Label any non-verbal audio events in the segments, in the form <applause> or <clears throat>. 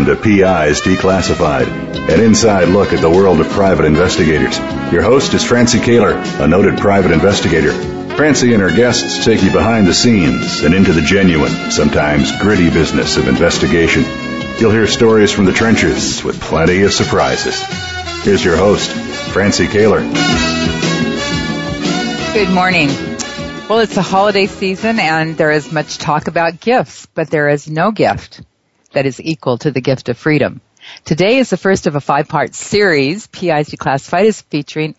Welcome to PIs Declassified, an inside look at the world of private investigators. Your host is Francie Kaler, a noted private investigator. Francie and her guests take you behind the scenes and into the genuine, sometimes gritty business of investigation. You'll hear stories from the trenches with plenty of surprises. Here's your host, Francie Kaler. Good morning. Well, it's the holiday season and there is much talk about gifts, but there is no gift that is equal to the gift of freedom. Today is the first of a five-part series. PIs Declassified is featuring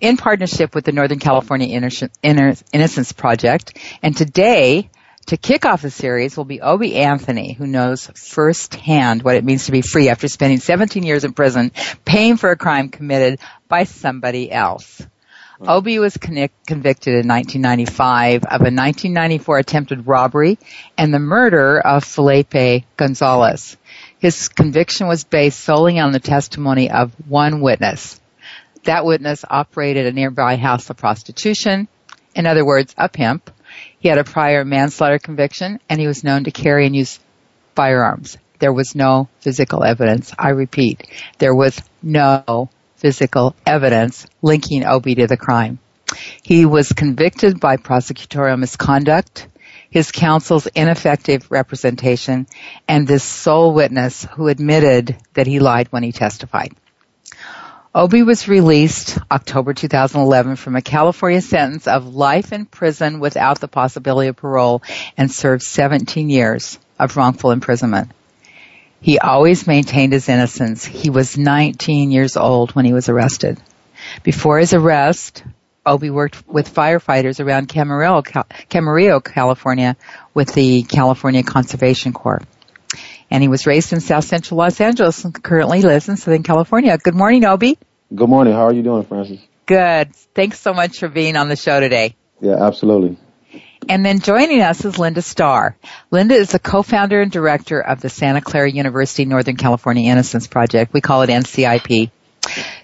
in partnership with the Northern California Innocence Project. And today, to kick off the series will be Obie Anthony, who knows firsthand what it means to be free after spending 17 years in prison, paying for a crime committed by somebody else. Uh-huh. Obie was convicted in 1995 of a 1994 attempted robbery and the murder of Felipe Gonzales. His conviction was based solely on the testimony of one witness. That witness operated a nearby house of prostitution, in other words, a pimp. He had a prior manslaughter conviction and he was known to carry and use firearms. There was no physical evidence. I repeat, there was no physical evidence linking Obie to the crime. He was convicted by prosecutorial misconduct, his counsel's ineffective representation, and this sole witness who admitted that he lied when he testified. Obie was released October 2011 from a California sentence of life in prison without the possibility of parole and served 17 years of wrongful imprisonment. He always maintained his innocence. He was 19 years old when he was arrested. Before his arrest, Obie worked with firefighters around Camarillo, Camarillo, California with the California Conservation Corps. And he was raised in South Central Los Angeles and currently lives in Southern California. Good morning, Obie. Good morning. How are you doing, Francie? Good. Thanks so much for being on the show today. Yeah, absolutely. And then joining us is Linda Starr. Linda is the co-founder and director of the Santa Clara University Northern California Innocence Project. We call it NCIP.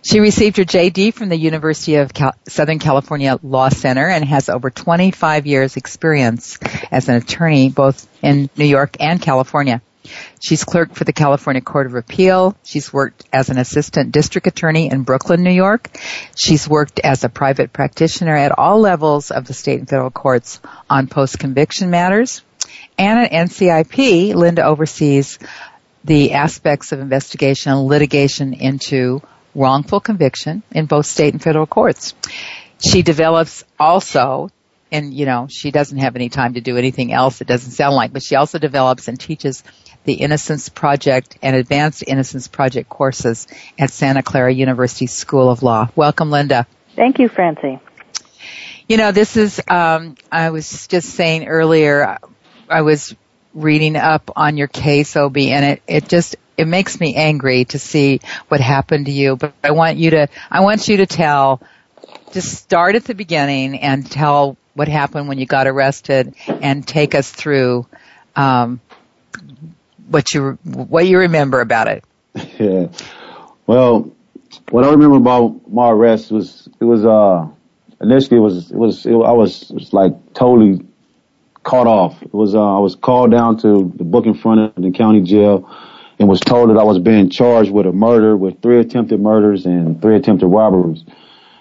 She received her JD from the University of Cal- Southern California Law Center and has over 25 years experience as an attorney both in New York and California. She's clerked for the California Court of Appeal. She's worked as an assistant district attorney in Brooklyn, New York. She's worked as a private practitioner at all levels of the state and federal courts on post-conviction matters. And at NCIP, Linda oversees the aspects of investigation and litigation into wrongful conviction in both state and federal courts. She develops also and you know, she doesn't have any time to do anything else, it doesn't sound like, but she also develops and teaches the Innocence Project and Advanced Innocence Project courses at Santa Clara University School of Law. Welcome, Linda. Thank you, Francie. You know, this is, um, I was just saying earlier, I was reading up on your case, Obie, and it, it just, it makes me angry to see what happened to you, but I want you to, I want you to tell, just start at the beginning and tell what happened when you got arrested and take us through, um, what you what you remember about it. <laughs> Yeah. Well, what I remember about my arrest was it was uh initially it was it was it, I was, was like totally caught off. It was uh, I was called down to the booking front of the county jail and was told that I was being charged with a murder, with three attempted murders and three attempted robberies.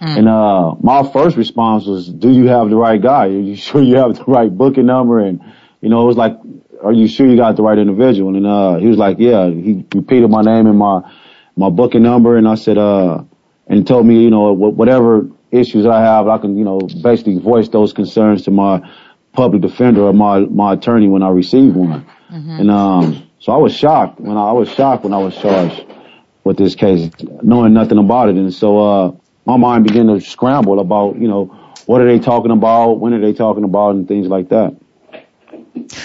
Mm. And uh my first response was, "Do you have the right guy? Are you sure you have the right booking number?" And you know, it was like are you sure you got the right individual? And, uh, he was like, yeah, he repeated my name and my, my booking number. And I said, uh, and told me, you know, whatever issues I have, I can, you know, basically voice those concerns to my public defender or my my attorney when I receive one. Mm-hmm. And um, so I was shocked when I, I, was shocked when I was charged with this case, knowing nothing about it. And so uh, my mind began to scramble about you know what are they talking about, when are they talking about, and things like that.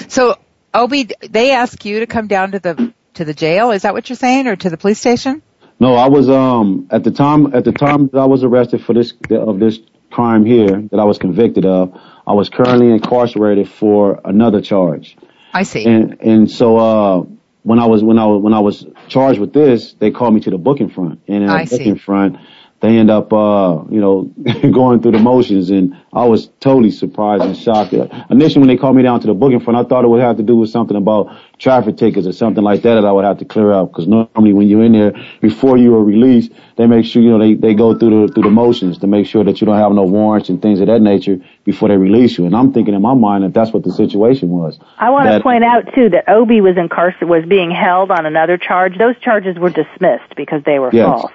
So Obie, they ask you to come down to the to the jail. Is that what you're saying, or to the police station? No, I was um at the time at the time that I was arrested for this of this crime here that I was convicted of. I was currently incarcerated for another charge. I see. And and so uh when I was when I was when I was charged with this, they called me to the booking front. And at the booking front, they end up, uh, you know, <laughs> going through the motions. And I was totally surprised and shocked. Initially, when they called me down to the booking front, I thought it would have to do with something about traffic tickets or something like that that I would have to clear up. Because normally, when you're in there before you are released, they make sure you know they they go through the through the motions to make sure that you don't have no warrants and things of that nature before they release you. And I'm thinking in my mind that that's what the situation was. I want that, to point out too that Obie was incarcerated was being held on another charge. Those charges were dismissed because they were yes. false.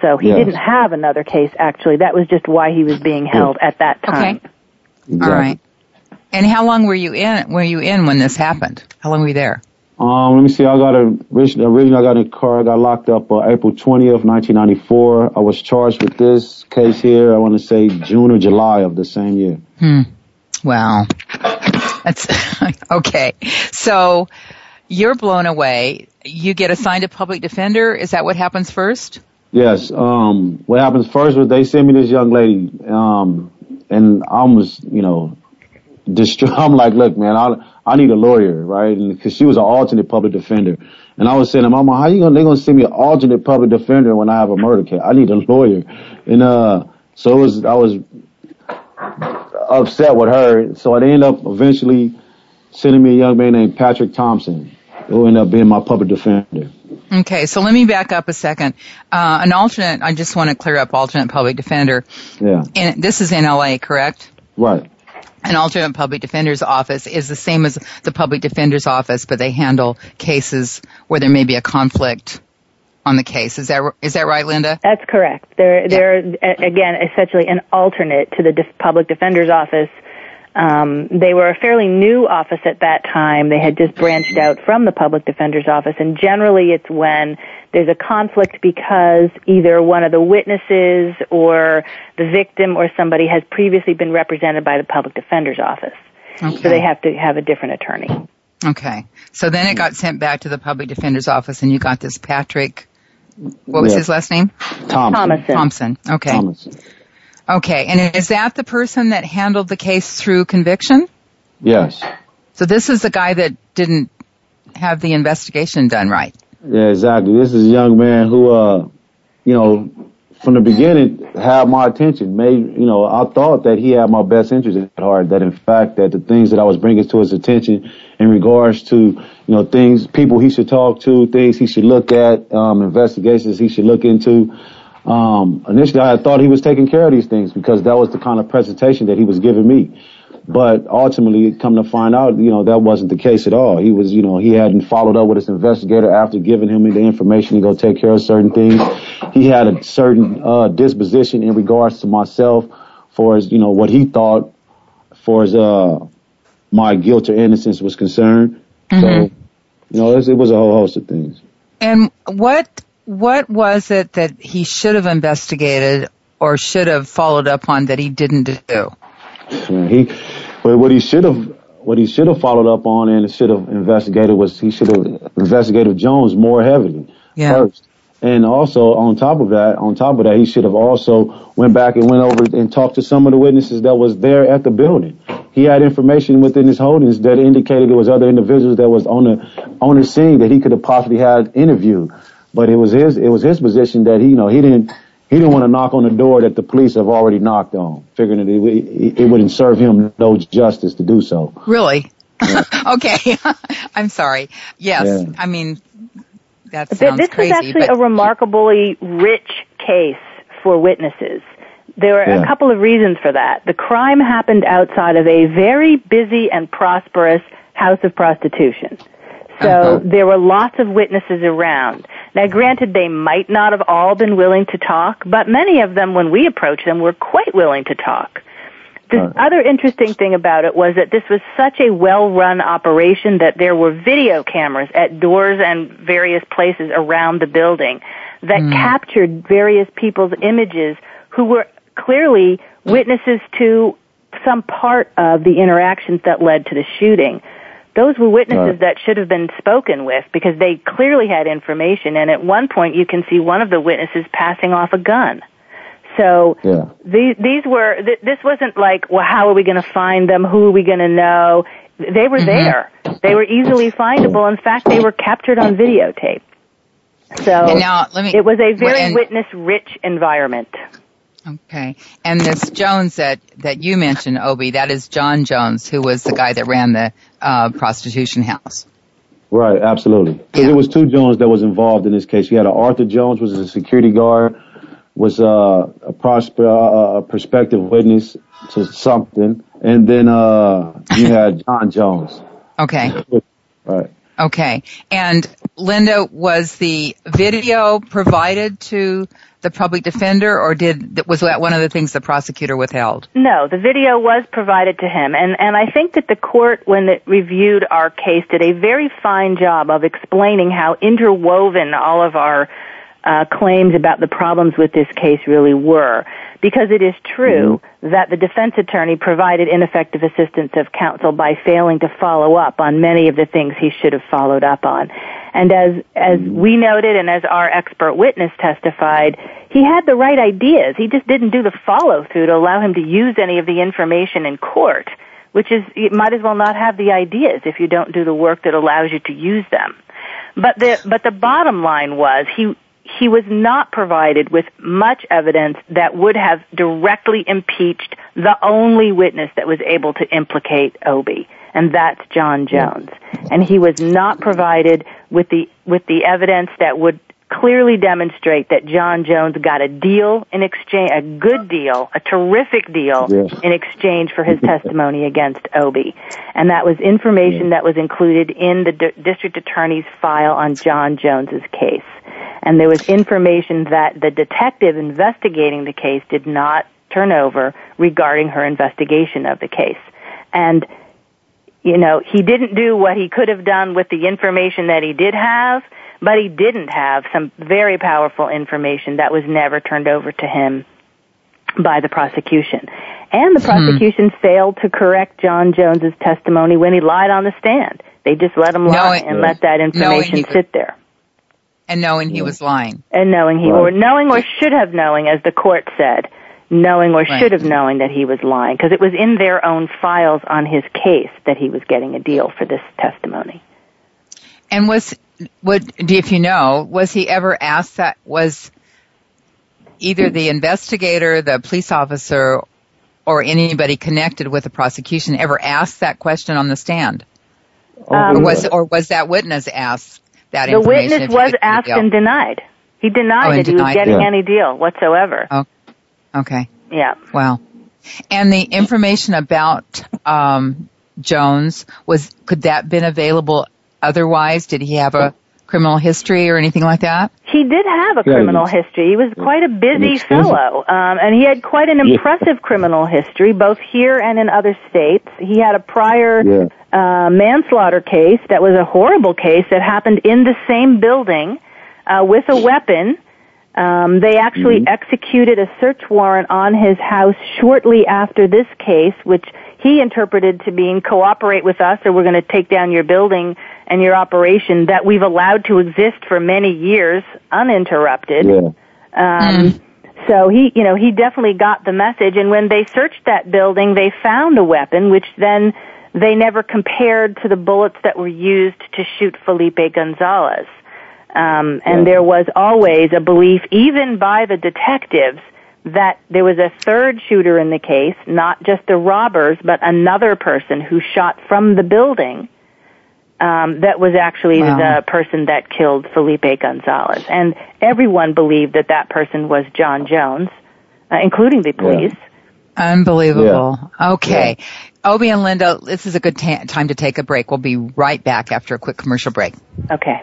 So he yes. didn't have another case actually. That was just why he was being held at that time. Okay. Exactly. All right. And how long were you in? Were you in when this happened? How long were you there? Um, let me see. I got a originally I got in a car. I got locked up uh, April twentieth, nineteen ninety four. I was charged with this case here. I want to say June or July of the same year. Hmm. Wow. That's <laughs> okay. So you're blown away. You get assigned a public defender. Is that what happens first? Yes. Um, what happens first was they sent me this young lady, um, and I was, you know, distraught. <laughs> I'm like, look, man, I I need a lawyer, right? Because she was an alternate public defender, and I was saying, to Mama, how you gonna they gonna send me an alternate public defender when I have a murder case? I need a lawyer, and uh, so it was I was upset with her. So I ended up eventually sending me a young man named Patrick Thompson, who ended up being my public defender. Okay, so let me back up a second. Uh, an alternate, I just want to clear up alternate public defender. Yeah. And this is in LA, correct? Right. An alternate public defender's office is the same as the public defender's office, but they handle cases where there may be a conflict on the case. Is that is that right, Linda? That's correct. They're they're again essentially an alternate to the public defender's office um, they were a fairly new office at that time. They had just branched out from the public defender's office, and generally it's when there's a conflict because either one of the witnesses or the victim or somebody has previously been represented by the public defender's office. Okay. So they have to have a different attorney. Okay. So then it got sent back to the public defender's office, and you got this Patrick. What was his last name? Thompson. Thomason. Thompson. Okay. Thomason. Okay, and is that the person that handled the case through conviction? Yes. So this is the guy that didn't have the investigation done right. Yeah, exactly. This is a young man who, uh, you know, from the beginning had my attention. Made, you know, I thought that he had my best interest at heart. That in fact, that the things that I was bringing to his attention in regards to, you know, things, people he should talk to, things he should look at, um, investigations he should look into, um, initially, I thought he was taking care of these things because that was the kind of presentation that he was giving me. But ultimately, come to find out, you know, that wasn't the case at all. He was, you know, he hadn't followed up with his investigator after giving him the information to go take care of certain things. He had a certain uh, disposition in regards to myself, for as you know what he thought, for as uh, my guilt or innocence was concerned. Mm-hmm. So, you know, it was, it was a whole host of things. And what what was it that he should have investigated or should have followed up on that he didn't do? He, what he should have, what he should have followed up on and should have investigated was he should have investigated Jones more heavily yeah. first. And also on top of that, on top of that, he should have also went back and went over and talked to some of the witnesses that was there at the building. He had information within his holdings that indicated there was other individuals that was on the on the scene that he could have possibly had interviewed. But it was his it was his position that he you know he didn't he didn't want to knock on the door that the police have already knocked on, figuring that it, it wouldn't serve him no justice to do so. Really? Yeah. <laughs> okay. <laughs> I'm sorry. Yes. Yeah. I mean, that sounds this crazy. This is actually but... a remarkably rich case for witnesses. There are yeah. a couple of reasons for that. The crime happened outside of a very busy and prosperous house of prostitution. So uh-huh. there were lots of witnesses around. Now granted, they might not have all been willing to talk, but many of them, when we approached them, were quite willing to talk. The other interesting thing about it was that this was such a well-run operation that there were video cameras at doors and various places around the building that mm. captured various people's images who were clearly witnesses to some part of the interactions that led to the shooting. Those were witnesses right. that should have been spoken with because they clearly had information and at one point you can see one of the witnesses passing off a gun. So yeah. these these were th- this wasn't like well how are we going to find them who are we going to know they were mm-hmm. there they were easily findable in fact they were captured on videotape so now, let me, it was a very and, witness rich environment okay and this Jones that that you mentioned Obie that is John Jones who was the guy that ran the uh, prostitution house right absolutely because it was two Jones that was involved in this case you had Arthur Jones was a security guard was uh, a, uh, a prospective witness to something, and then uh, you had John Jones. Okay. Right. Okay. And Linda, was the video provided to the public defender, or did was that one of the things the prosecutor withheld? No, the video was provided to him, and and I think that the court, when it reviewed our case, did a very fine job of explaining how interwoven all of our uh, claims about the problems with this case really were. Because it is true mm-hmm. that the defense attorney provided ineffective assistance of counsel by failing to follow up on many of the things he should have followed up on. And as, as we noted and as our expert witness testified, he had the right ideas. He just didn't do the follow through to allow him to use any of the information in court, which is, you might as well not have the ideas if you don't do the work that allows you to use them. But the, but the bottom line was he, he was not provided with much evidence that would have directly impeached the only witness that was able to implicate Obie, and that's John Jones. And he was not provided with the with the evidence that would clearly demonstrate that John Jones got a deal in exchange, a good deal, a terrific deal yes. in exchange for his <laughs> testimony against Obie. And that was information that was included in the D- district attorney's file on John Jones's case and there was information that the detective investigating the case did not turn over regarding her investigation of the case. And, you know, he didn't do what he could have done with the information that he did have, but he didn't have some very powerful information that was never turned over to him by the prosecution. And the prosecution hmm. failed to correct John Jones's testimony when he lied on the stand. They just let him lie and let that information sit there. And knowing he was lying. And knowing he, or knowing or should have knowing, as the court said, knowing or right. should have knowing that he was lying, because it was in their own files on his case that he was getting a deal for this testimony. And was, would, if you know, was he ever asked that, was either the investigator, the police officer, or anybody connected with the prosecution ever asked that question on the stand? Um, or was, or was that witness asked that the witness was asked and denied. He denied oh, that he was getting yeah. any deal whatsoever. Oh, okay. Yeah. Wow. And the information about um, Jones was could that been available otherwise? Did he have a criminal history or anything like that? He did have a criminal history. He was quite a busy fellow, um, and he had quite an impressive criminal history, both here and in other states. He had a prior yeah. uh, manslaughter case that was a horrible case that happened in the same building uh, with a weapon. Um, they actually mm-hmm. executed a search warrant on his house shortly after this case, which he interpreted to mean cooperate with us or we're going to take down your building and your operation that we've allowed to exist for many years uninterrupted. Yeah. Um, mm. So he, you know, he definitely got the message. And when they searched that building, they found a weapon, which then they never compared to the bullets that were used to shoot Felipe Gonzales. Um, and yeah. there was always a belief, even by the detectives, that there was a third shooter in the case, not just the robbers, but another person who shot from the building um, that was actually wow. the person that killed Felipe Gonzales. And everyone believed that that person was John Jones, uh, including the police. Yeah. Unbelievable. Yeah. Okay. Yeah. Obie and Linda, this is a good ta- time to take a break. We'll be right back after a quick commercial break. Okay.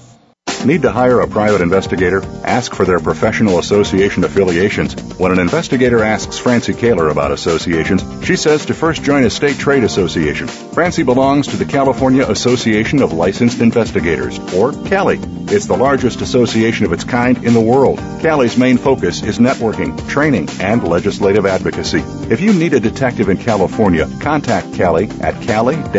Need to hire a private investigator? Ask for their professional association affiliations. When an investigator asks Francie Kaler about associations, she says to first join a state trade association. Francie belongs to the California Association of Licensed Investigators, or CALI. It's the largest association of its kind in the world. CALI's main focus is networking, training, and legislative advocacy. If you need a detective in California, contact CALI at cali-pi.org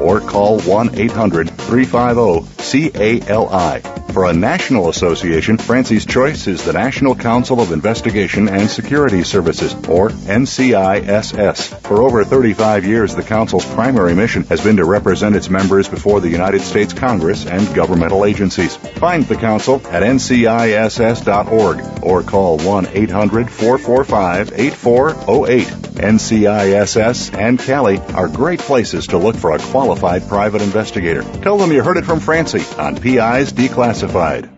or call 1-800-350-CALI. For a national association, Francie's choice is the National Council of Investigation and Security Services, or NCISS. For over 35 years, the Council's primary mission has been to represent its members before the United States Congress and governmental agencies. Find the Council at nciss.org or call 1-800-445-8408. NCISS and Cali are great places to look for a qualified private investigator. Tell them you heard it from Francie on PI's Declassified.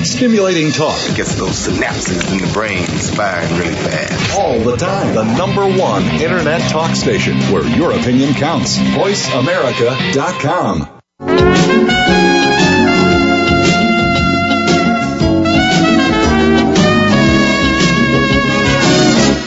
Stimulating talk. It gets those synapses in the brain firing really fast. All the time. The number one internet talk station where your opinion counts. VoiceAmerica.com.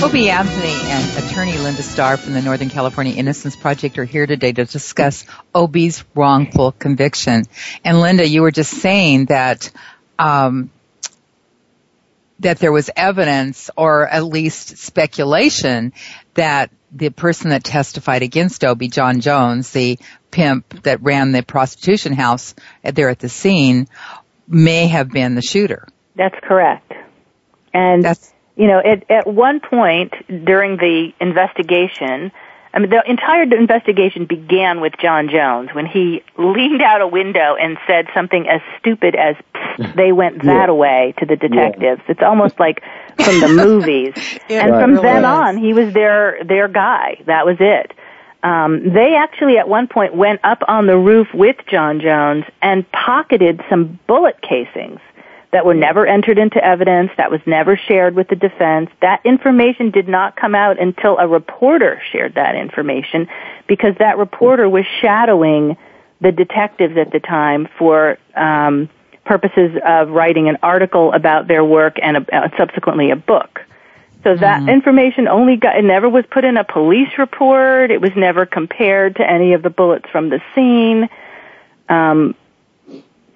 Obie Anthony and attorney Linda Starr from the Northern California Innocence Project are here today to discuss Obie's wrongful conviction. And Linda, you were just saying that um, that there was evidence, or at least speculation, that the person that testified against Obie, John Jones, the pimp that ran the prostitution house there at the scene, may have been the shooter. That's correct. And That's you know, at, at one point during the investigation, I mean, the entire investigation began with John Jones when he leaned out a window and said something as stupid as, they went that yeah. away to the detectives. Yeah. It's almost like from the <laughs> movies. yeah, and right. from then on, he was their, their guy. That was it. Um, they actually at one point went up on the roof with John Jones and pocketed some bullet casings that were never entered into evidence, that was never shared with the defense. That information did not come out until a reporter shared that information because that reporter was shadowing the detectives at the time for um, purposes of writing an article about their work and a, uh, subsequently a book. So that mm-hmm. information only got, it never was put in a police report. It was never compared to any of the bullets from the scene. Um,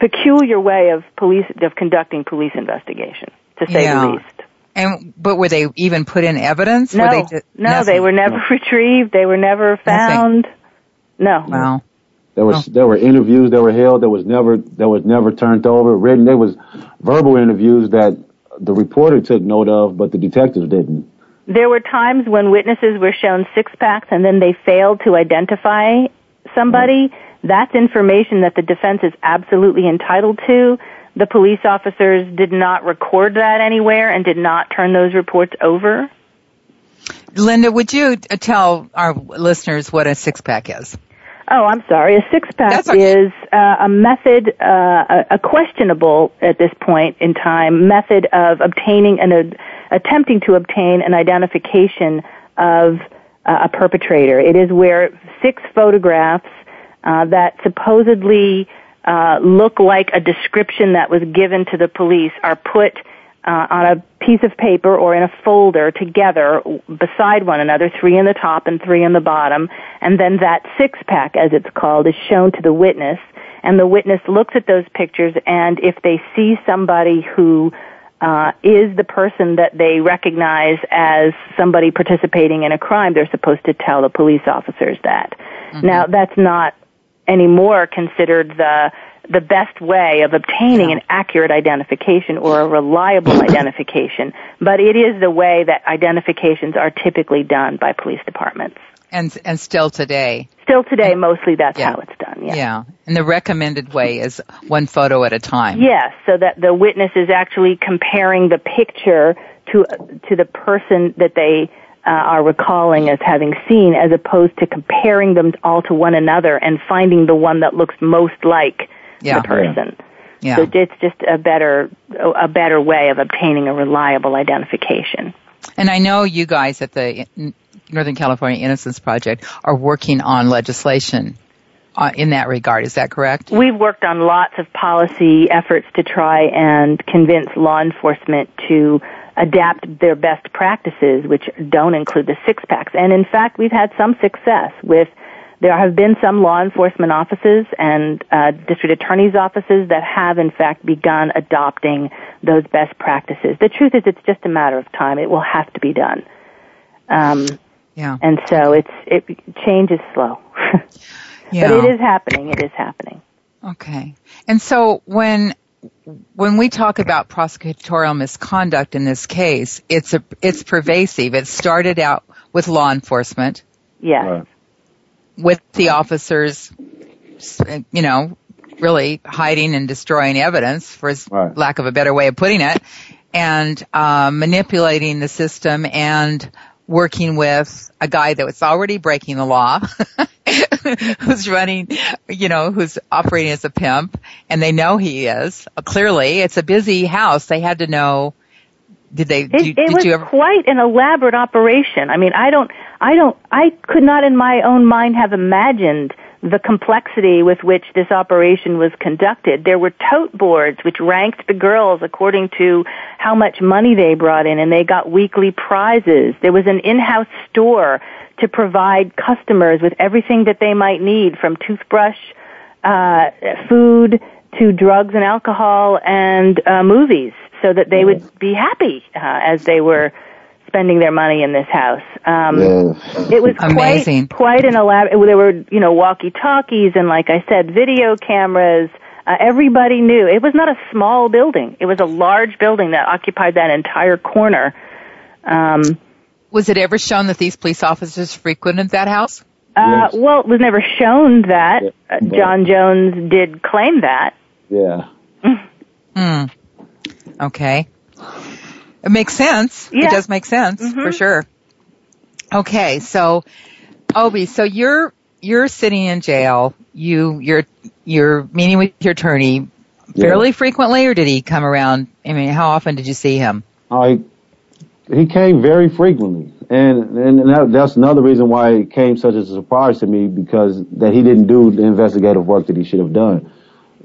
peculiar way of police of conducting police investigation, to say yeah. the least. And but were they even put in evidence? No, they just, no, nothing? they were never no. retrieved. They were never found. Nothing. No. Wow. There was oh. there were interviews that were held that was never that was never turned over. Written there was verbal interviews that the reporter took note of, but the detectives didn't. There were times when witnesses were shown six packs and then they failed to identify somebody. Mm-hmm that's information that the defense is absolutely entitled to. The police officers did not record that anywhere and did not turn those reports over. Linda, would you tell our listeners what a six pack is? Oh, I'm sorry. A six pack okay. is uh, a method, uh, a questionable at this point in time method of obtaining and uh, attempting to obtain an identification of uh, a perpetrator. It is where six photographs uh, that supposedly uh, look like a description that was given to the police are put uh, on a piece of paper or in a folder together beside one another, three in the top and three in the bottom, and then that six pack, as it's called, is shown to the witness, and the witness looks at those pictures, and if they see somebody who uh, is the person that they recognize as somebody participating in a crime, they're supposed to tell the police officers that. Mm-hmm. Now, that's not anymore considered the the best way of obtaining an accurate identification or a reliable <laughs> identification, but it is the way that identifications are typically done by police departments. And and still today. Still today, mostly that's yeah. how it's done. Yeah. Yeah. And the recommended way is one photo at a time. Yes, so that the witness is actually comparing the picture to to the person that they uh, are recalling as having seen, as opposed to comparing them all to one another and finding the one that looks most like yeah. the person. Yeah. So it's just a better a better way of obtaining a reliable identification. And I know you guys at the Northern California Innocence Project are working on legislation uh, in that regard. Is that correct? We've worked on lots of policy efforts to try and convince law enforcement to adapt their best practices, which don't include the six packs. And in fact, we've had some success with there have been some law enforcement offices and uh, district attorneys' offices that have, in fact, begun adopting those best practices. The truth is, it's just a matter of time. It will have to be done. Um, yeah. And so it's it change is slow. yeah. <laughs> But it is happening. It is happening. Okay. And so when when we talk about prosecutorial misconduct in this case, it's a it's pervasive. It started out with law enforcement. Yes. Right with the officers, you know, really hiding and destroying evidence, for right. lack of a better way of putting it, and uh, manipulating the system and working with a guy that was already breaking the law, <laughs> who's running, you know, who's operating as a pimp, and they know he is. Uh, clearly, it's a busy house. They had to know did they? It, did, it was ever... quite an elaborate operation. I mean, I don't, I don't, I could not in my own mind have imagined the complexity with which this operation was conducted. There were tote boards which ranked the girls according to how much money they brought in, and they got weekly prizes. There was an in-house store to provide customers with everything that they might need, from toothbrush, uh, food to drugs and alcohol and uh, movies so that they would be happy uh, as they were spending their money in this house. Um, It was Amazing. quite quite an elaborate. There were you know walkie talkies and like I said, video cameras. Uh, everybody knew it was not a small building. It was a large building that occupied that entire corner. Um, was it ever shown that these police officers frequented that house? Uh, yes. Well, it was never shown that. Uh, John Jones did claim that. Yeah. Hmm. Okay. It makes sense. Yeah. It does make sense mm-hmm. for sure. Okay, so Obie, so you're you're sitting in jail. You you're you're meeting with your attorney fairly yeah. frequently, or did he come around? I mean, how often did you see him? I he came very frequently, and and that, that's another reason why it came such a surprise to me because that he didn't do the investigative work that he should have done.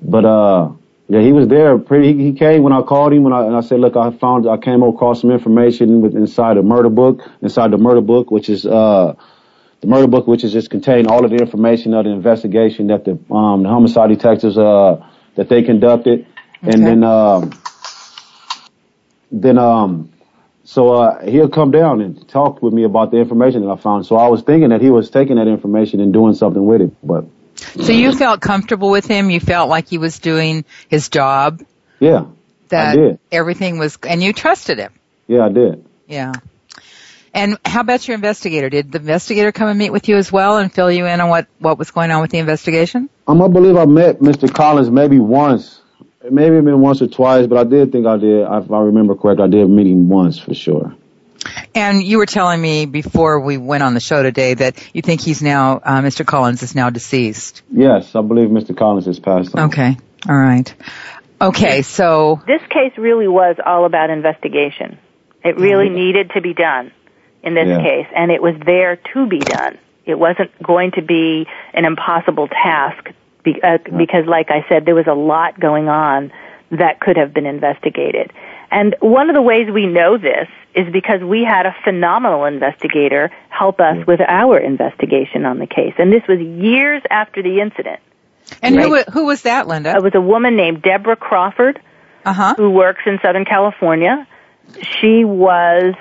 But uh, yeah, he was there. Pretty. He, came when I called him, and I, and I said, "Look, I found. I came across some information with, inside the murder book. Inside the murder book, which is uh, the murder book, which is just contained all of the information of the investigation that the um, the homicide detectives uh, that they conducted, okay. and then um, then um, so uh, he'll come down and talk with me about the information that I found. So I was thinking that he was taking that information and doing something with it, but so you felt comfortable with him? You felt like he was doing his job? Yeah. That I did. everything was, and you trusted him? Yeah, I did. Yeah. And how about your investigator? Did the investigator come and meet with you as well and fill you in on what, what was going on with the investigation? Um, I believe I met Mr. Collins maybe once. Maybe been once or twice, but I did think I did. If I remember correct, I did meet him once for sure. And you were telling me before we went on the show today that you think he's now, uh, Mr. Collins is now deceased. Yes, I believe Mr. Collins has passed on. Okay. All right. Okay, so. This case really was all about investigation. It really needed to be done in this yeah. case, and it was there to be done. It wasn't going to be an impossible task uh, because, like I said, there was a lot going on that could have been investigated. And one of the ways we know this is because we had a phenomenal investigator help us with our investigation on the case. And this was years after the incident. And right? who, who was that, Linda? It was a woman named Deborah Crawford, uh-huh. who works in Southern California. She was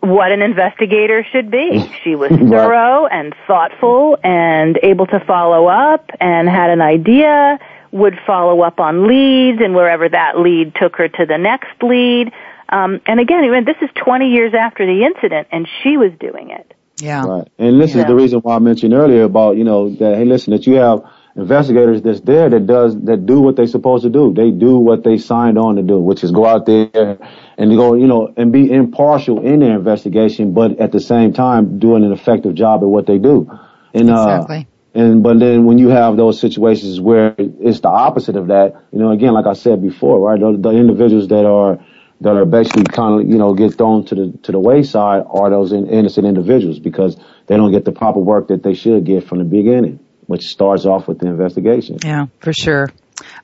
what an investigator should be. <laughs> She was thorough and thoughtful and able to follow up and had an idea, would follow up on leads and wherever that lead took her to the next lead. Um, and again, even this is 20 years after the incident and she was doing it. Yeah. Right. And this Yeah. is the reason why I mentioned earlier about, you know, that, hey, listen, that you have investigators that's there that does, that do what they're supposed to do. They do what they signed on to do, which is go out there and go, you know, and be impartial in their investigation, but at the same time doing an effective job at what they do. And, uh, Exactly. And but then when you have those situations where it's the opposite of that, you know, again, like I said before, right, the, the individuals that are that are basically kind of you know get thrown to the to the wayside are those in, innocent individuals because they don't get the proper work that they should get from the beginning, which starts off with the investigation. Yeah, for sure.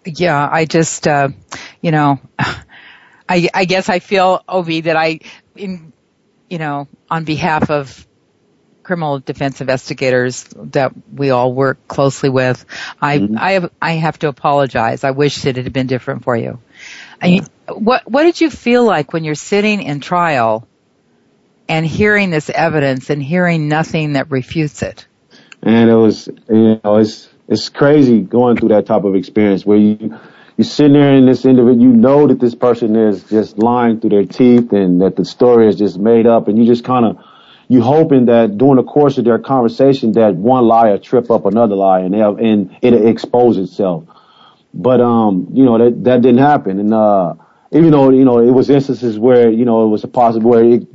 Yeah, I just, uh, you know, <laughs> I, I guess I feel, Obie, that I, in, you know, on behalf of criminal defense investigators that we all work closely with, I, mm-hmm. I have, I have to apologize. I wish that it had been different for you. I, what, what did you feel like when you're sitting in trial and hearing this evidence and hearing nothing that refutes it? and it was you know it's it's crazy going through that type of experience where you you're sitting there in this individual you know that this person is just lying through their teeth and that the story is just made up and you just kind of you hoping that during the course of their conversation that one lie will trip up another lie and they'll and it'll expose itself but um you know that that didn't happen and uh even though you know it was instances where you know it was a possible where it,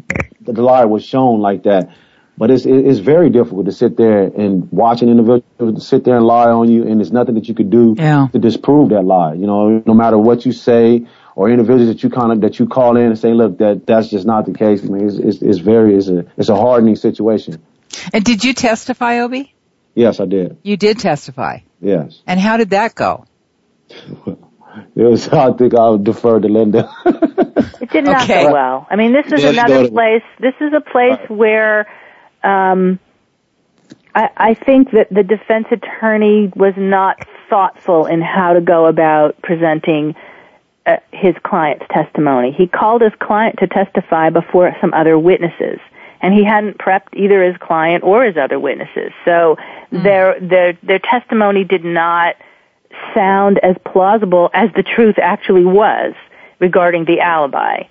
the lie was shown like that but it's it's very difficult to sit there and watch an individual sit there and lie on you, and there's nothing that you could do Yeah. to disprove that lie. You know, no matter what you say or individuals that you kind of that you call in and say, look, that that's just not the case. I mean, it's it's, it's very it's a it's a hardening situation. And did you testify, Obie? Yes, I did. You did testify. Yes, And how did that go? <laughs> it was. I think I'll defer to Linda. <laughs> It did not Okay. go well. I mean, this is Yeah, you another place. This is a place where um, I, I think that the defense attorney was not thoughtful in how to go about presenting Uh, his client's testimony. He called his client to testify before some other witnesses, and he hadn't prepped either his client or his other witnesses. So mm. their their their testimony did not sound as plausible as the truth actually was regarding the alibi.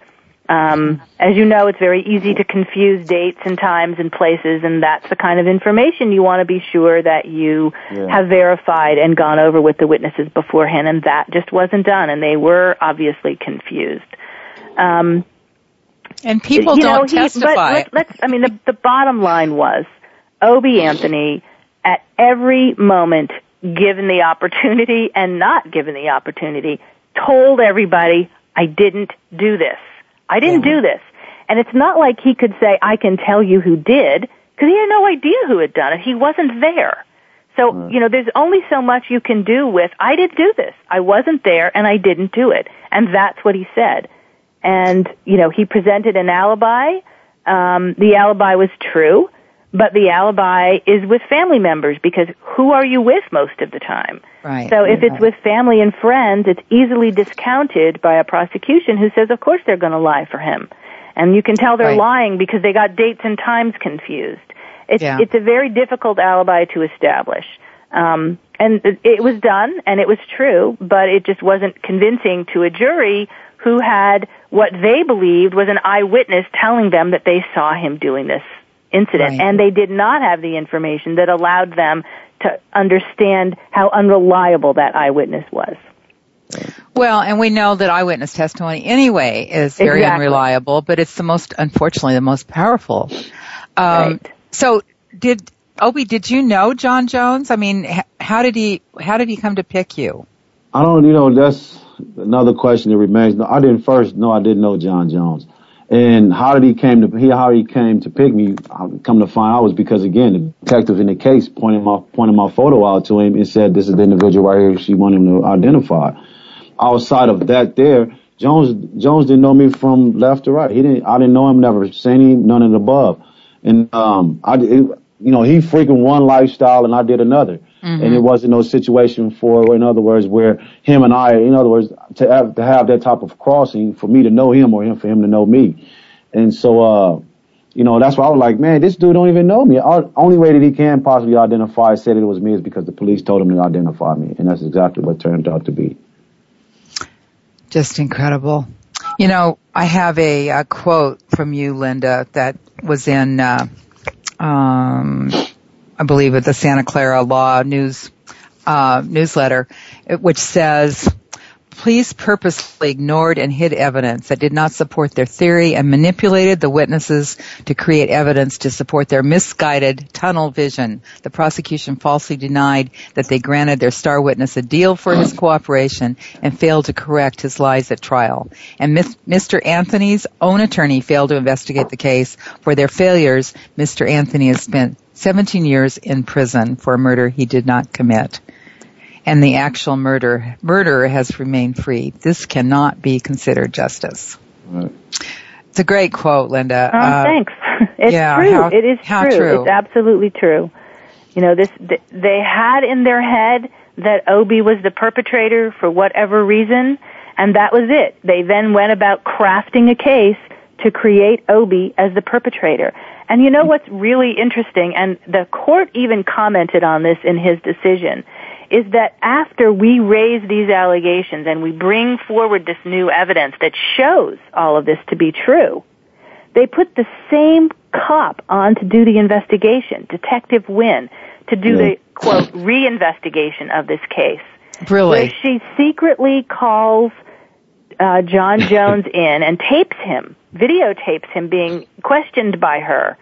Um, as you know, it's very easy to confuse dates and times and places, and that's the kind of information you want to be sure that you Yeah. have verified and gone over with the witnesses beforehand, and that just wasn't done, and they were obviously confused. Um, And people you don't know, he, testify. But let, let's, I mean, the, the bottom line was, Obie Anthony, at every moment, given the opportunity and not given the opportunity, told everybody, I didn't do this. I didn't do this. And it's not like he could say, I can tell you who did, because he had no idea who had done it. He wasn't there. So, you know, there's only so much you can do with, I didn't do this. I wasn't there and I didn't do it. And that's what he said. And, you know, he presented an alibi. Um, the alibi was true, but the alibi is with family members because who are you with most of the time? Right. So if it's with family and friends, it's easily discounted by a prosecution who says, of course they're going to lie for him. And you can tell they're Right. lying because they got dates and times confused. It's, Yeah. it's a very difficult alibi to establish. Um, and it- it was done and it was true, but it just wasn't convincing to a jury who had what they believed was an eyewitness telling them that they saw him doing this incident. Right. And they did not have the information that allowed them to understand how unreliable that eyewitness was. Well, and we know that eyewitness testimony anyway is very Exactly. unreliable, but it's the most, unfortunately, the most powerful. Um, Right. So, did Obie? Did you know John Jones? I mean, how did he? How did he come to pick you? I don't, you know, that's another question that remains. No, I didn't first know I didn't know John Jones. And how did he came to he how he came to pick me? Come to find out was because again the detective in the case pointed my pointed my photo out to him and said this is the individual right here she wanted him to identify. Outside of that, there Jones Jones didn't know me from left to right. He didn't I didn't know him, never seen him, none of the above. And um I it, you know he freaking one lifestyle and I did another. And it wasn't no situation for, in other words, where him and I, in other words, to have, to have that type of crossing for me to know him or him for him to know me. And so, uh, you know, that's why I was like, man, this dude don't even know me. Our, only way that he can possibly identify, said it was me, is because the police told him to identify me, and that's exactly what turned out to be. Just incredible. You know, I have a, a quote from you, Linda, that was in, uh, um, I believe, at the Santa Clara Law News uh, newsletter, which says, police purposely ignored and hid evidence that did not support their theory and manipulated the witnesses to create evidence to support their misguided tunnel vision. The prosecution falsely denied that they granted their star witness a deal for his cooperation and failed to correct his lies at trial. And Mr. Anthony's own attorney failed to investigate the case. For their failures, Mr. Anthony has spent 17 years in prison for a murder he did not commit and the actual murder murderer has remained free. This cannot be considered justice. Right. It's a great quote, Linda. Oh, uh, thanks. <laughs> It's yeah, true. How, it is true. true. It's absolutely true. You know, this they had in their head that Obie was the perpetrator for whatever reason, and that was it. They then went about crafting a case to create Obie as the perpetrator. And you know what's really interesting, and the court even commented on this in his decision, is that after we raise these allegations and we bring forward this new evidence that shows all of this to be true, they put the same cop on to do the investigation, Detective Winn, to do yeah. the quote reinvestigation of this case. Really? Where she secretly calls uh, John <laughs> Jones in and tapes him, videotapes him being questioned by her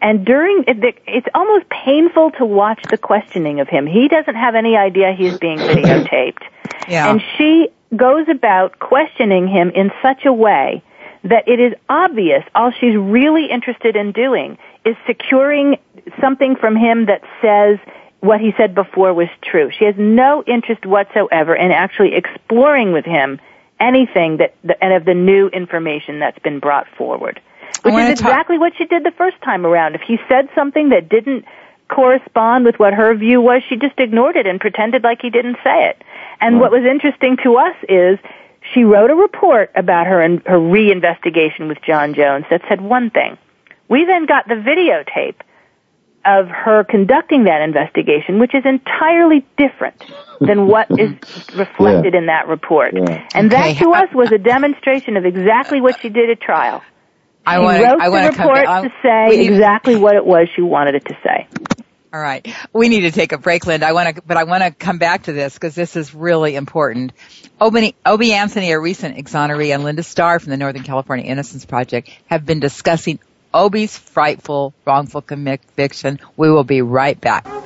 and during it's almost painful to watch the questioning of him. He doesn't have any idea he's being videotaped. <coughs> Yeah. And she goes about questioning him in such a way that it is obvious all she's really interested in doing is securing something from him that says what he said before was true. She has no interest whatsoever in actually exploring with him anything that, and of the new information that's been brought forward. Which is exactly what she did the first time around. If he said something that didn't correspond with what her view was, she just ignored it and pretended like he didn't say it. And what was interesting to us is she wrote a report about her and her reinvestigation with John Jones that said one thing. We then got the videotape of her conducting that investigation, which is entirely different than what is <laughs> reflected yeah. in that report. Yeah. And okay. that to uh, us was a demonstration of exactly what she did at trial. I want wrote I the report to say exactly what it was she wanted it to say. All right. We need to take a break, Linda. I want to, but I want to come back to this because this is really important. Obie, Obie Anthony, a recent exoneree, and Linda Starr from the Northern California Innocence Project have been discussing Obie's frightful wrongful conviction. We will be right back.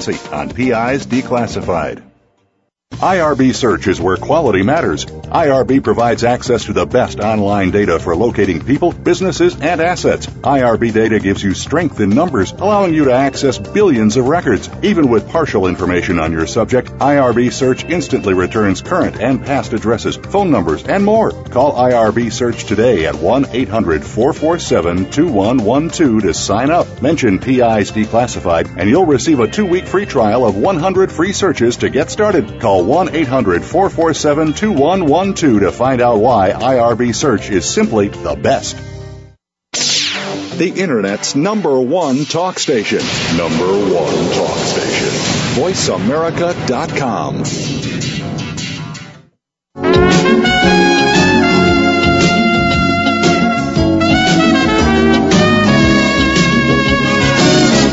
on PI's Declassified. IRB Search is where quality matters. IRB provides access to the best online data for locating people, businesses, and assets. IRB data gives you strength in numbers, allowing you to access billions of records. Even with partial information on your subject, IRB Search instantly returns current and past addresses, phone numbers, and more. Call IRB Search today at 1-800-447-2112 to sign up. Mention PI's Declassified, and you'll receive a two-week free trial of 100 free searches to get started. Call 1 800 447 2112 to find out why IRB Search is simply the best. the Internet's number one talk station. Number one talk station. VoiceAmerica.com.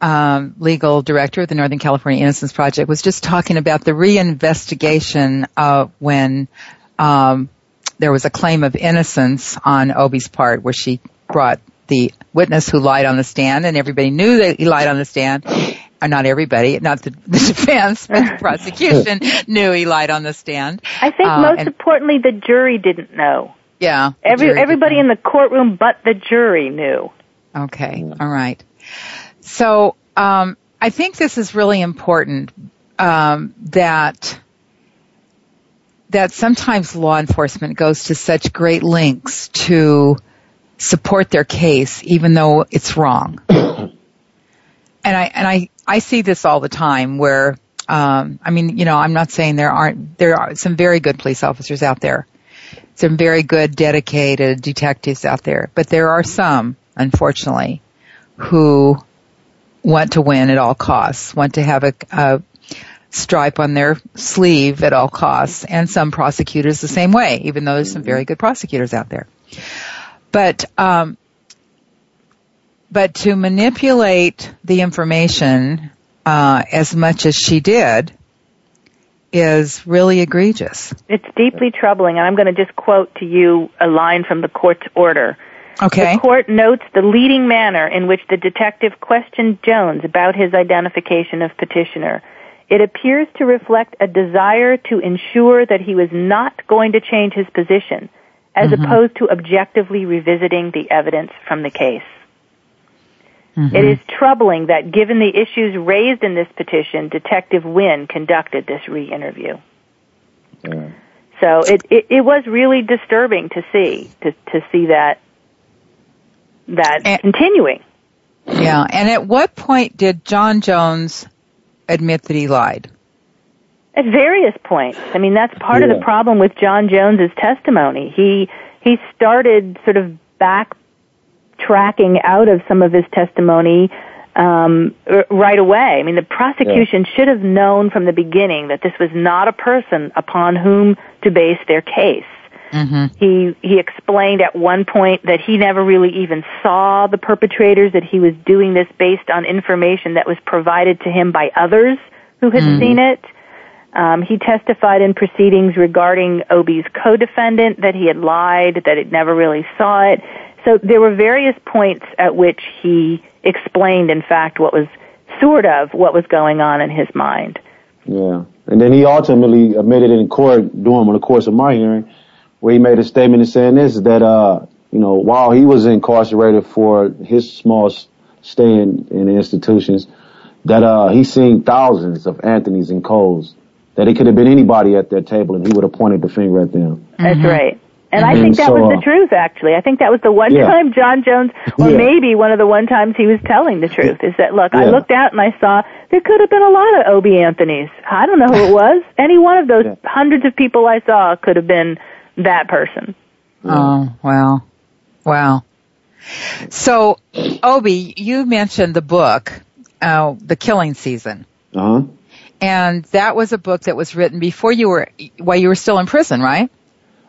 um, legal director of the Northern California Innocence Project, was just talking about the reinvestigation of when um, there was a claim of innocence on Obie's part, where she brought the witness who lied on the stand, and everybody knew that he lied on the stand. Or not everybody, not the, <laughs> the defense, but the prosecution knew he lied on the stand. I think uh, most and, importantly, the jury didn't know. Yeah. Every, everybody in the courtroom but the jury knew. Okay. All right. So um, I think this is really important um, that that sometimes law enforcement goes to such great lengths to support their case, even though it's wrong. <coughs> and I and I I see this all the time where. Um, I mean, you know, I'm not saying there aren't, there are some very good police officers out there. Some very good, dedicated detectives out there. But there are some, unfortunately, who want to win at all costs, want to have a, a stripe on their sleeve at all costs, and some prosecutors the same way, even though there's some very good prosecutors out there. But um, but to manipulate the information uh, as much as she did is really egregious. It's deeply troubling, and I'm going to just quote to you a line from the court's order. Okay. The court notes the leading manner in which the detective questioned Jones about his identification of petitioner. It appears to reflect a desire to ensure that he was not going to change his position, as mm-hmm. opposed to objectively revisiting the evidence from the case. Mm-hmm. It is troubling that given the issues raised in this petition, Detective Winn conducted this re-interview. Mm. So it, it, it was really disturbing to see, to, to see that that and, continuing. Yeah, and at what point did John Jones admit that he lied? At various points. I mean, that's part yeah. of the problem with John Jones's testimony. He he started sort of backtracking out of some of his testimony um, right away. I mean, the prosecution yeah. should have known from the beginning that this was not a person upon whom to base their case. Mm-hmm. He he explained at one point that he never really even saw the perpetrators. That he was doing this based on information that was provided to him by others who had mm-hmm. seen it. Um, he testified in proceedings regarding Obie's co-defendant that he had lied, that he never really saw it. So there were various points at which he explained, in fact, what was sort of what was going on in his mind. Yeah, and then he ultimately admitted in court during the course of my hearing where he made a statement in saying this that uh, you know while he was incarcerated for his small stay in, in institutions, that uh, he's seen thousands of Anthony's and Coles. That it could have been anybody at that table, and he would have pointed the finger at them. That's mm-hmm. right. And I think that so, was the uh, truth, actually. I think that was the one yeah. time John Jones, or yeah. maybe one of the one times he was telling the truth, is that, look, yeah. I looked out and I saw there could have been a lot of Obie Anthony's. I don't know who it was. Any one of those hundreds of people I saw could have been that person. Oh, wow. Wow. So, Obie, you mentioned the book, uh, The Killing Season. Uh-huh. And that was a book that was written before you were, while you were still in prison, right?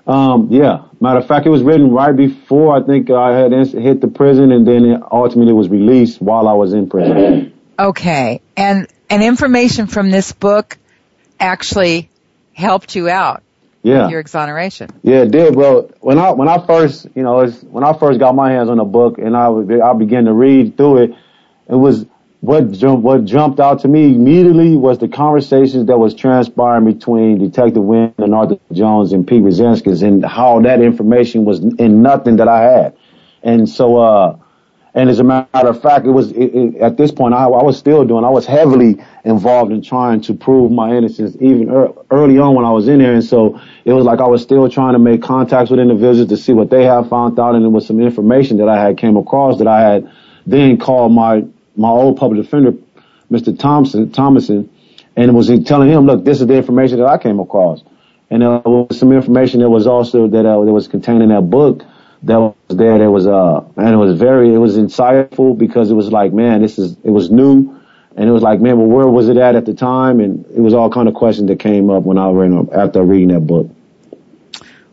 Um, yeah. Matter of fact, it was written right before I think I had hit the prison and then it ultimately was released while I was in prison. Okay. And, and information from this book actually helped you out yeah. your exoneration. Yeah, it did. Well, when I when I first, you know, when I first got my hands on the book and I I began to read through it, it was what jumped what jumped out to me immediately was the conversations that was transpiring between Detective Winn and Arthur Jones and Pete Razanskas and how that information was in nothing that I had. And so uh And as a matter of fact, it was it, it, at this point I, I, was still doing. I was heavily involved in trying to prove my innocence, even er, early on when I was in there. And so it was like I was still trying to make contacts with individuals to see what they have found out, and it was some information that I had came across that I had then called my my old public defender, Mr. Thompson Thomason, and was telling him, look, this is the information that I came across, and there was some information that was also that uh, that was contained in that book that was there. There was uh, and it was very, it was insightful because it was like, man, this is, it was new. And it was like, man, well, where was it at at the time? And it was all kind of questions that came up when I read after reading that book.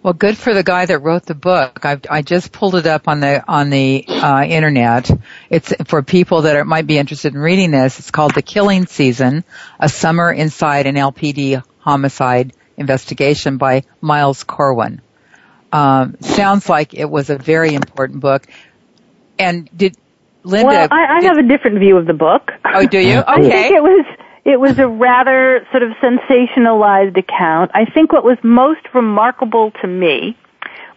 Well, good for the guy that wrote the book. I've, I just pulled it up on the on the uh, internet. It's for people that are, might be interested in reading this. It's called "The Killing Season: A Summer Inside an LAPD Homicide Investigation" by Miles Corwin. Um, sounds like it was a very important book. And did Linda? Well, I, I did, have a different view of the book. Oh, do you? Okay. <laughs> I think it was it was a rather sort of sensationalized account. I think what was most remarkable to me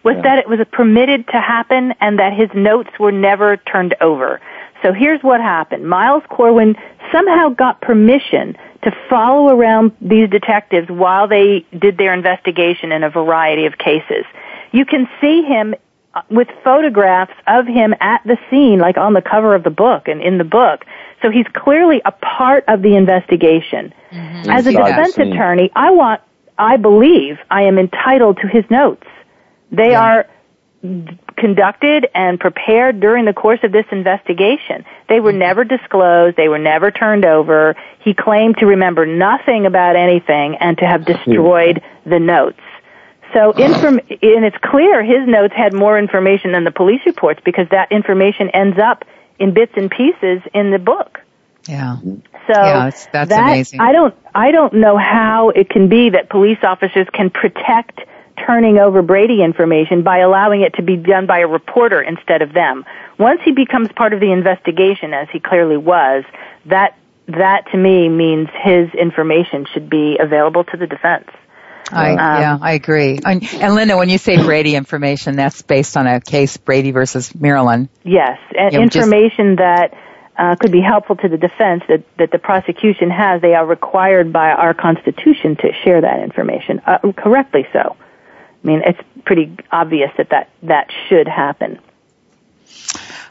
was yeah. that it was permitted to happen and that his notes were never turned over. So here's what happened. Miles Corwin somehow got permission to follow around these detectives while they did their investigation in a variety of cases. You can see him uh, with photographs of him at the scene, like on the cover of the book and in the book. So he's clearly a part of the investigation. Mm-hmm. As a defense attorney, I want, I believe I am entitled to his notes. They yeah. are conducted and prepared during the course of this investigation. They were mm-hmm. never disclosed. They were never turned over. He claimed to remember nothing about anything and to have destroyed the notes. So, inform- and it's clear his notes had more information than the police reports because that information ends up in bits and pieces in the book. Yeah. So yeah, that's that, amazing. I don't, I don't know how it can be that police officers can protect turning over Brady information by allowing it to be done by a reporter instead of them. Once he becomes part of the investigation, as he clearly was, that that to me means his information should be available to the defense. I, um, yeah, I agree. And, and, Linda, when you say Brady information, that's based on a case Brady versus Maryland. Yes, and you know, information just, that uh, could be helpful to the defense that, that the prosecution has. They are required by our Constitution to share that information, uh, correctly so. I mean, it's pretty obvious that that, that should happen.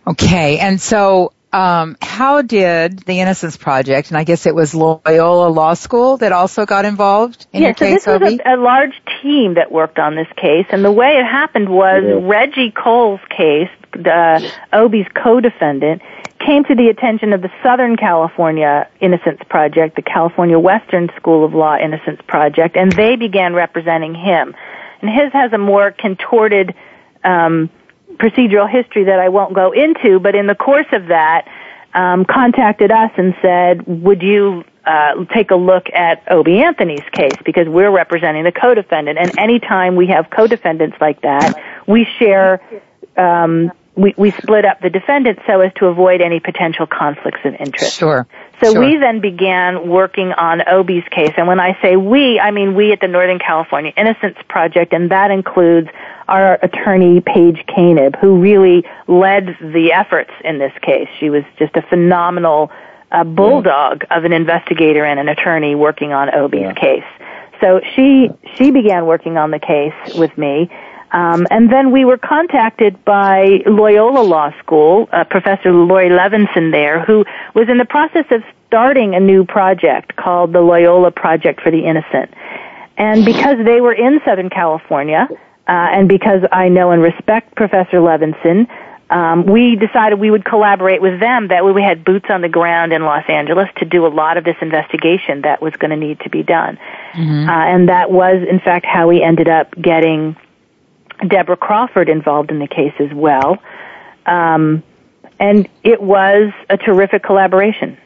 Okay, and so um, how did the Innocence Project, and I guess it was Loyola Law School that also got involved in yeah, your so case, this was a, a, large team that worked on this case, and the way it happened was yeah. Reggie Cole's case, the Obie's co-defendant, came to the attention of the Southern California Innocence Project, the California Western School of Law Innocence Project, and they began representing him. And his has a more contorted um, procedural history that I won't go into, but in the course of that, um, contacted us and said, would you uh, take a look at Obie Anthony's case because we're representing the co-defendant. And anytime we have co-defendants like that, we share, um, we, we split up the defendant so as to avoid any potential conflicts of interest. Sure. So sure. we then began working on Obie's case. And when I say we, I mean we at the Northern California Innocence Project, and that includes our attorney, Paige Kaneb, who really led the efforts in this case. She was just a phenomenal uh, bulldog yeah. of an investigator and an attorney working on Obie's yeah. case. So she she began working on the case with me, um, and then we were contacted by Loyola Law School, uh, Professor Laurie Levenson there, who was in the process of starting a new project called the Loyola Project for the Innocent. And because they were in Southern California, uh, and because I know and respect Professor Levenson, um, we decided we would collaborate with them. That way, we had boots on the ground in Los Angeles to do a lot of this investigation that was going to need to be done. Mm-hmm. Uh, and that was, in fact, how we ended up getting Deborah Crawford involved in the case as well. Um, and it was a terrific collaboration.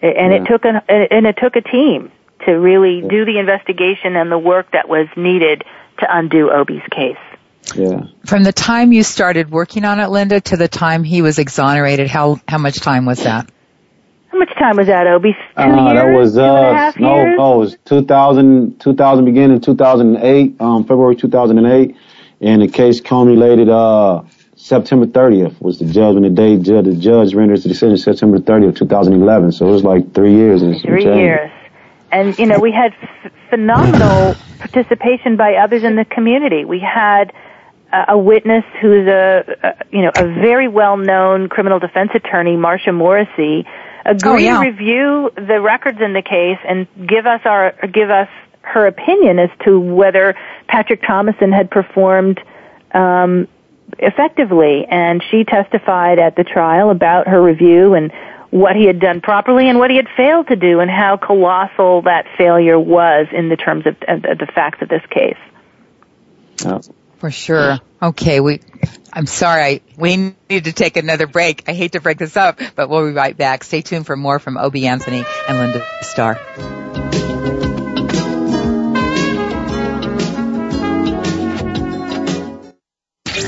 And yeah. it took a and it took a team to really do the investigation and the work that was needed to undo Obie's case. Yeah. From the time you started working on it, Linda, to the time he was exonerated, how how much time was that? How much time was that, Obie? Two uh, years? That was uh, no, years? no, it was 2000, 2000 beginning 2008, um, February 2008, and the case culminated uh September 30th was the judgment. The day judge, the judge renders the decision September 30th, 2011. So it was like three years. And three years. And, you know, we had f- phenomenal participation by others in the community. We had uh, a witness who's a, a, you know, a very well-known criminal defense attorney, Marcia Morrissey, agree oh, yeah. to review the records in the case and give us our, give us her opinion as to whether Patrick Thomason had performed um, effectively. And she testified at the trial about her review and what he had done properly and what he had failed to do and how colossal that failure was in the terms of, of, of the facts of this case. Yeah. For sure. Okay, we, I'm sorry, I, we need to take another break. I hate to break this up, but we'll be right back. Stay tuned for more from Obie Anthony and Linda Starr.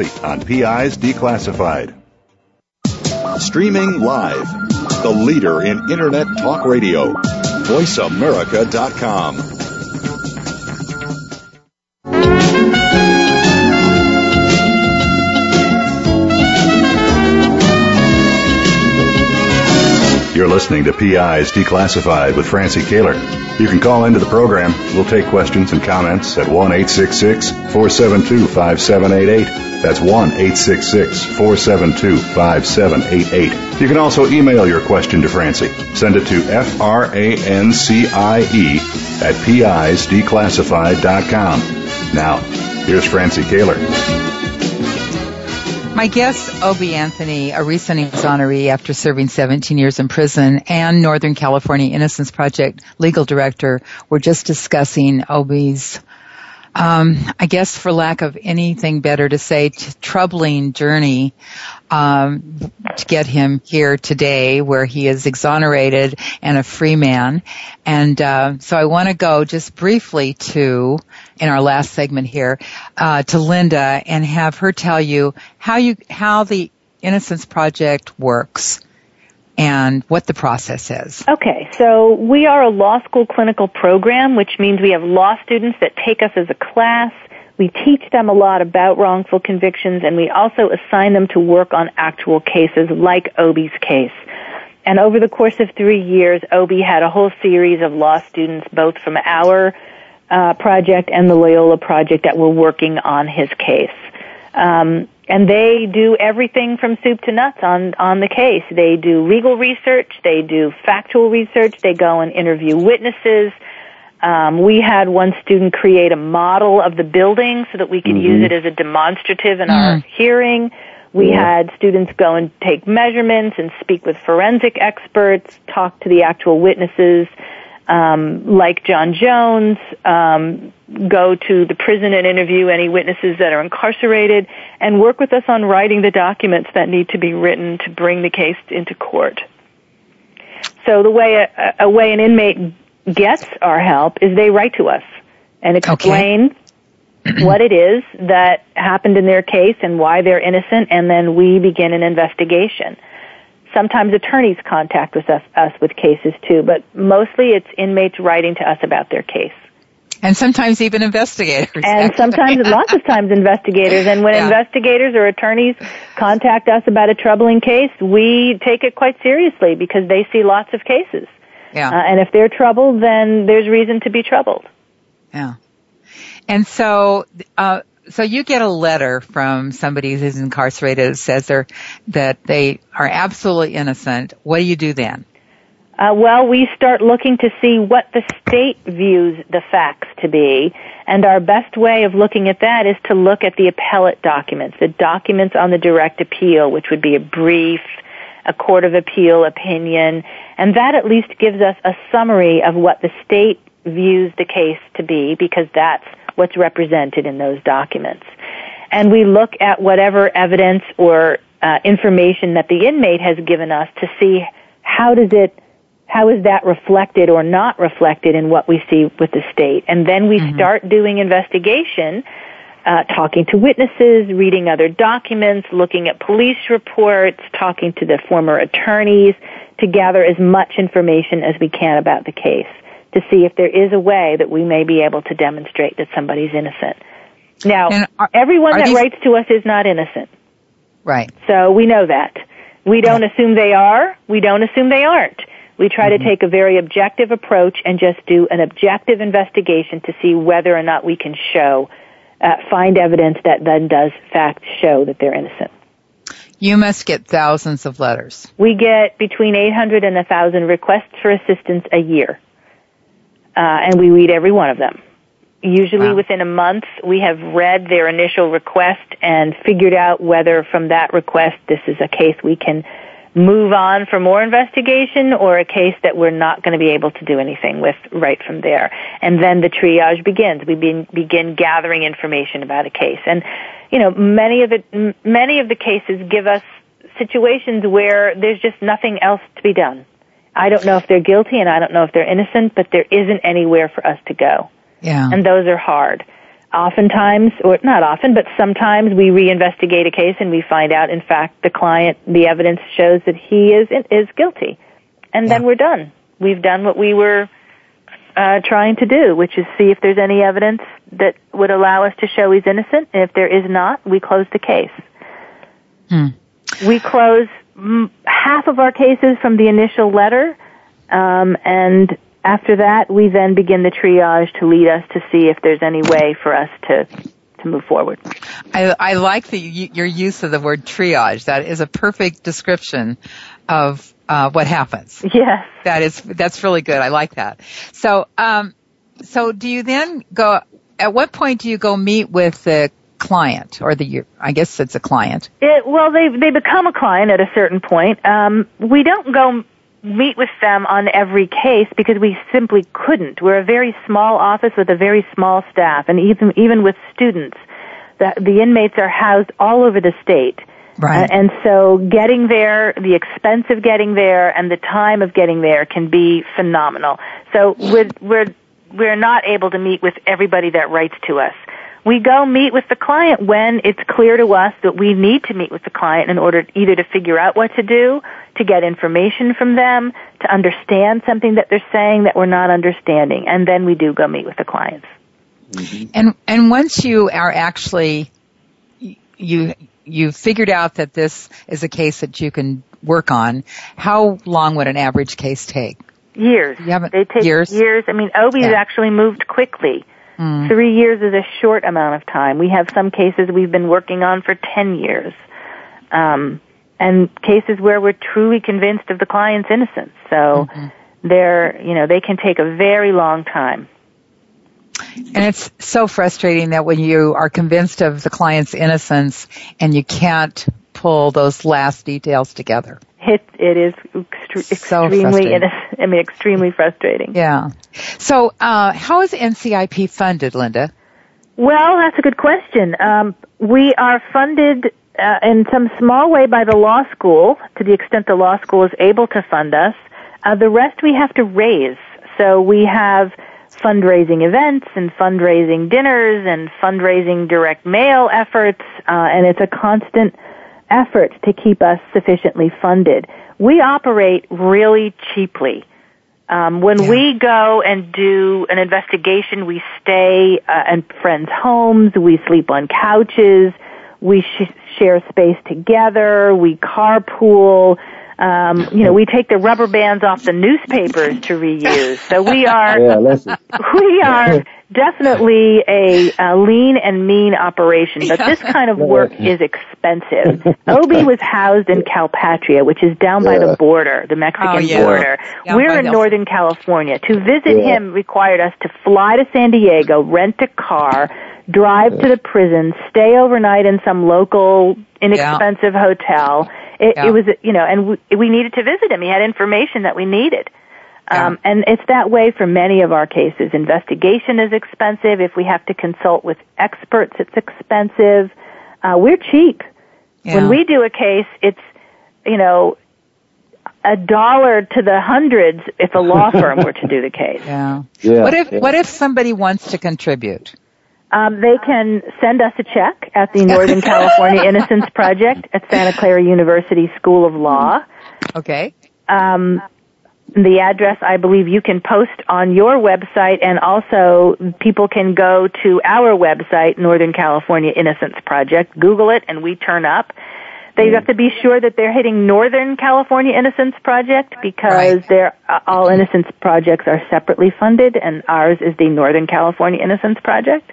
on PI's Declassified. Streaming live, the leader in Internet talk radio. VoiceAmerica.com. You're listening to PI's Declassified with Francie Koehler. You can call into the program. We'll take questions and comments at 1 472 5788. That's 1 866 472 5788. You can also email your question to Francie. Send it to F-R-A-N-C-I-E at PI'sDeclassified.com. Now, here's Francie Koehler. My guest, Obie Anthony, a recent exoneree after serving 17 years in prison, and Northern California Innocence Project legal director, were just discussing Obie's um, I guess for lack of anything better to say, troubling journey um, to get him here today, where he is exonerated and a free man. And uh, so I want to go just briefly to, in our last segment here, uh, to Linda and have her tell you how you how the Innocence Project works and what the process is. Okay, so we are a law school clinical program, which means we have law students that take us as a class. We teach them a lot about wrongful convictions and we also assign them to work on actual cases like Obie's case. And over the course of three years, Obie had a whole series of law students, both from our uh, project and the Loyola project, that were working on his case. Um, and they do everything from soup to nuts on on the case. They do legal research, they do factual research, they go and interview witnesses. Um, we had one student create a model of the building so that we could mm-hmm. use it as a demonstrative in mm. our hearing. We yeah. had students go and take measurements and speak with forensic experts, talk to the actual witnesses, um, like John Jones, um, go to the prison and interview any witnesses that are incarcerated, and work with us on writing the documents that need to be written to bring the case into court. So the way a, a way an inmate gets our help is they write to us and explain okay. <clears throat> what it is that happened in their case and why they're innocent, and then we begin an investigation. Sometimes attorneys contact with us, us with cases too, but mostly it's inmates writing to us about their case. And sometimes even investigators. And sometimes, lots of times investigators. And when <laughs> Yeah. investigators or attorneys contact us about a troubling case, we take it quite seriously because they see lots of cases. Yeah. Uh, and if they're troubled, then there's reason to be troubled. Yeah. And so, uh, so you get a letter from somebody who's incarcerated that says they're, that they are absolutely innocent. What do you do then? Uh, well, we start looking to see what the state views the facts to be, and our best way of looking at that is to look at the appellate documents, the documents on the direct appeal, which would be a brief, a court of appeal opinion, and that at least gives us a summary of what the state views the case to be, because that's what's represented in those documents. And we look at whatever evidence or uh, information that the inmate has given us to see how does it how is that reflected or not reflected in what we see with the state? And then we start doing investigation, uh, talking to witnesses, reading other documents, looking at police reports, talking to the former attorneys to gather as much information as we can about the case to see if there is a way that we may be able to demonstrate that somebody's innocent. Now, are- everyone are that these- writes to us is not innocent. Right. So we know that. We don't assume they are. We don't assume they aren't. We try to take a very objective approach and just do an objective investigation to see whether or not we can show, uh, find evidence that then does fact show that they're innocent. You must get thousands of letters. We get between 800 and 1,000 requests for assistance a year. Uh, and we read every one of them. Usually Wow. within a month, we have read their initial request and figured out whether from that request this is a case we can move on for more investigation or a case that we're not going to be able to do anything with right from there. And then the triage begins. We be, begin gathering information about a case. And, you know, many of the, m- many of the cases give us situations where there's just nothing else to be done. I don't know if they're guilty and I don't know if they're innocent, but there isn't anywhere for us to go. Yeah. And those are hard. Oftentimes, or not often, but sometimes we reinvestigate a case and we find out, in fact, the client, the evidence shows that he is, is guilty. And then we're done. We've done what we were uh, trying to do, which is see if there's any evidence that would allow us to show he's innocent. And if there is not, we close the case. Hmm. We close half of our cases from the initial letter, um, and after that, we then begin the triage to lead us to see if there's any way for us to to move forward. I, I like the, your use of the word triage. That is a perfect description of uh, what happens. Yes. That is that's really good. I like that. So, um, so do you then go? At what point do you go meet with the client or the? I guess it's a client. It, well, they they become a client at a certain point. Um, we don't go meet with them on every case because we simply couldn't. We're a very small office with a very small staff, and even even with students, the the inmates are housed all over the state. Right. Uh, and so getting there, the expense of getting there, and the time of getting there can be phenomenal. So we're we're we're not able to meet with everybody that writes to us. We go meet with the client when it's clear to us that we need to meet with the client in order either to figure out what to do, to get information from them, to understand something that they're saying that we're not understanding, and then we do go meet with the clients. Mm-hmm. And and once you are actually you you've figured out that this is a case that you can work on, how long would an average case take? Years. You haven't- they take years? I mean, Obie's Yeah. actually moved quickly. Mm. Three years is a short amount of time. We have some cases we've been working on for 10 years. Um, and cases where we're truly convinced of the client's innocence. So Mm-hmm. they're, you know, they can take a very long time. And it's so frustrating that when you are convinced of the client's innocence and you can't pull those last details together. It, it is extre- So extremely, I mean, extremely frustrating. Yeah. So, uh, how is NCIP funded, Linda? Well, that's a good question. Um, we are funded uh, in some small way by the law school, to the extent the law school is able to fund us. Uh, the rest we have to raise. So we have fundraising events and fundraising dinners and fundraising direct mail efforts, uh, and it's a constant effort to keep us sufficiently funded. We operate really cheaply. Um, when Yeah. we go and do an investigation, we stay uh, in friends' homes, we sleep on couches, we sh- share space together, we carpool. Um, you know, we take the rubber bands off the newspapers to reuse. So we are Yeah, listen. <laughs> we are definitely a, a lean and mean operation, but this kind of work is expensive. <laughs> Obie was housed in Calipatria, which is down by the border, the Mexican Oh, yeah. border. Down We're in the- Northern California. To visit Yeah. him required us to fly to San Diego, rent a car, drive to the prison, stay overnight in some local inexpensive hotel. It, Yeah. it was, you know, and we, we needed to visit him. He had information that we needed. Um, and it's that way for many of our cases. Investigation is expensive. If we have to consult with experts, it's expensive. Uh, we're cheap. Yeah. When we do a case, it's, you know, a dollar to the hundreds if a law firm were to do the case. <laughs> yeah. Yeah, What if yeah. what if somebody wants to contribute? Um, they can send us a check at the Northern <laughs> California Innocence Project at Santa Clara University School of Law. Okay. Um, the address I believe you can post on your website and also people can go to our website, Northern California Innocence Project, Google it and we turn up. They have to be sure that they're hitting Northern California Innocence Project because Right. they're, uh, all innocence projects are separately funded and ours is the Northern California Innocence Project.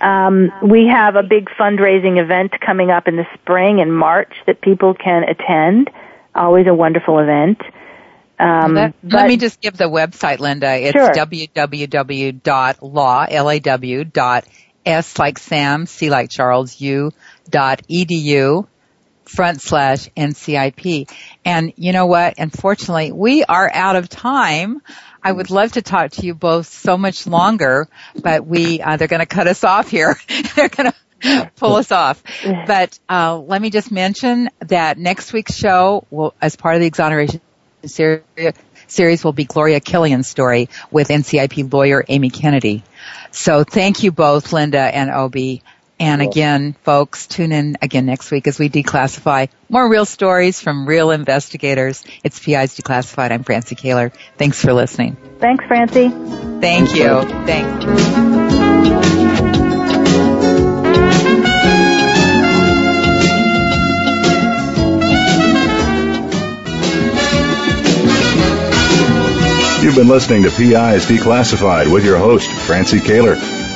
Um, we have a big fundraising event coming up in the spring in March that people can attend. Always a wonderful event. Um, let, but let me just give the website, Linda. It's Sure. www.law, L-A-W, dot S like Sam, C like Charles, U, dot edu, front slash NCIP. And you know what? Unfortunately, we are out of time. I would love to talk to you both so much longer, but we, uh, they're going to cut us off here. <laughs> they're going to pull us off. But, uh, let me just mention that next week's show will, as part of the exoneration series, series will be Gloria Killian's story with NCIP lawyer Amy Kennedy. So thank you both, Linda and Obie. And again, folks, tune in again next week as we declassify more real stories from real investigators. It's PI's Declassified. I'm Francie Koehler. Thanks for listening. thanks, Francie. Thank you. Thanks. You've been listening to PI's Declassified with your host, Francie Koehler.